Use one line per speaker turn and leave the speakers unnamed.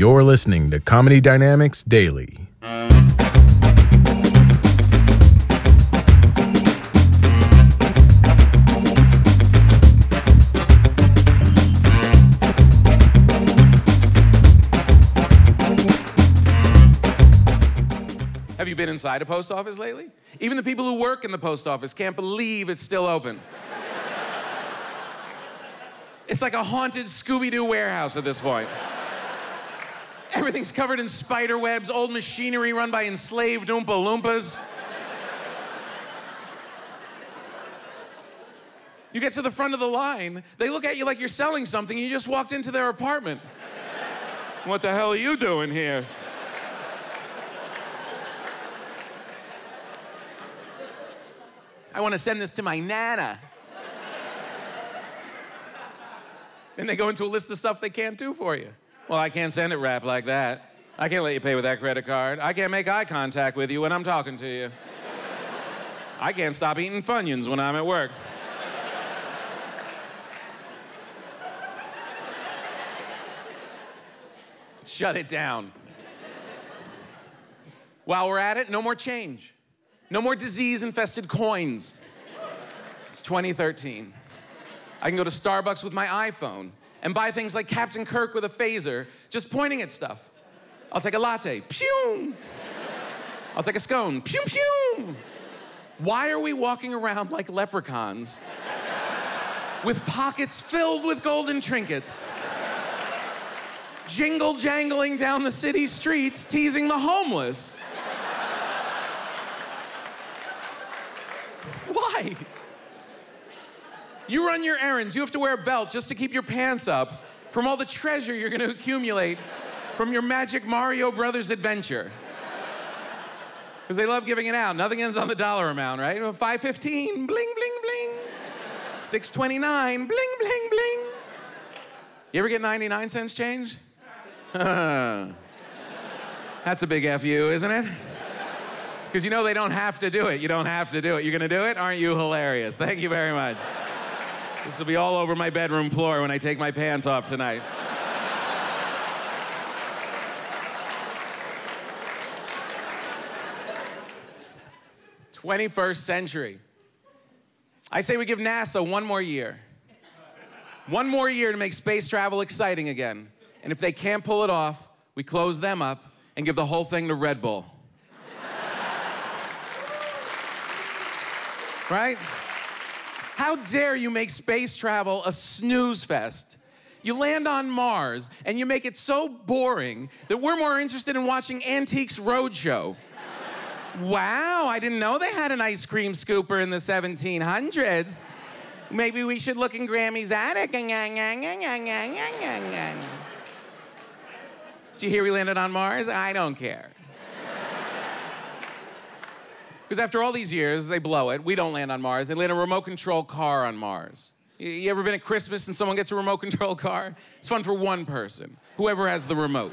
You're listening to Comedy Dynamics Daily.
Have you been inside a post office lately? Even the people who work in the post office can't believe it's still open. it's like a haunted Scooby Doo warehouse at this point. Everything's covered in spider webs, old machinery run by enslaved Oompa Loompas. You get to the front of the line, they look at you like you're selling something, you just walked into their apartment. what the hell are you doing here? I want to send this to my nana. and they go into a list of stuff they can't do for you. Well, I can't send it wrapped like that. I can't let you pay with that credit card. I can't make eye contact with you when I'm talking to you. I can't stop eating Funyuns when I'm at work. Shut it down. While we're at it, no more change. No more disease infested coins. It's 2013. I can go to Starbucks with my iPhone and buy things like Captain Kirk with a phaser, just pointing at stuff. I'll take a latte, pew. I'll take a scone, pew pew. Why are we walking around like leprechauns with pockets filled with golden trinkets? Jingle jangling down the city streets, teasing the homeless. Why? You run your errands, you have to wear a belt just to keep your pants up from all the treasure you're gonna accumulate from your magic Mario Brothers adventure. Because they love giving it out. Nothing ends on the dollar amount, right? 515, bling, bling, bling. 629, bling, bling, bling. You ever get 99 cents change? That's a big FU, isn't it? Because you know they don't have to do it. You don't have to do it. You're gonna do it? Aren't you hilarious? Thank you very much. This will be all over my bedroom floor when I take my pants off tonight. Twenty-first century. I say we give NASA one more year. One more year to make space travel exciting again. And if they can't pull it off, we close them up and give the whole thing to Red Bull. right? How dare you make space travel a snooze fest? You land on Mars and you make it so boring that we're more interested in watching Antiques Roadshow. wow, I didn't know they had an ice cream scooper in the 1700s. Maybe we should look in Grammy's attic. Did you hear we landed on Mars? I don't care. Because after all these years, they blow it. We don't land on Mars. They land a remote control car on Mars. You, ever been at Christmas and someone gets a remote control car? It's fun for one person, whoever has the remote.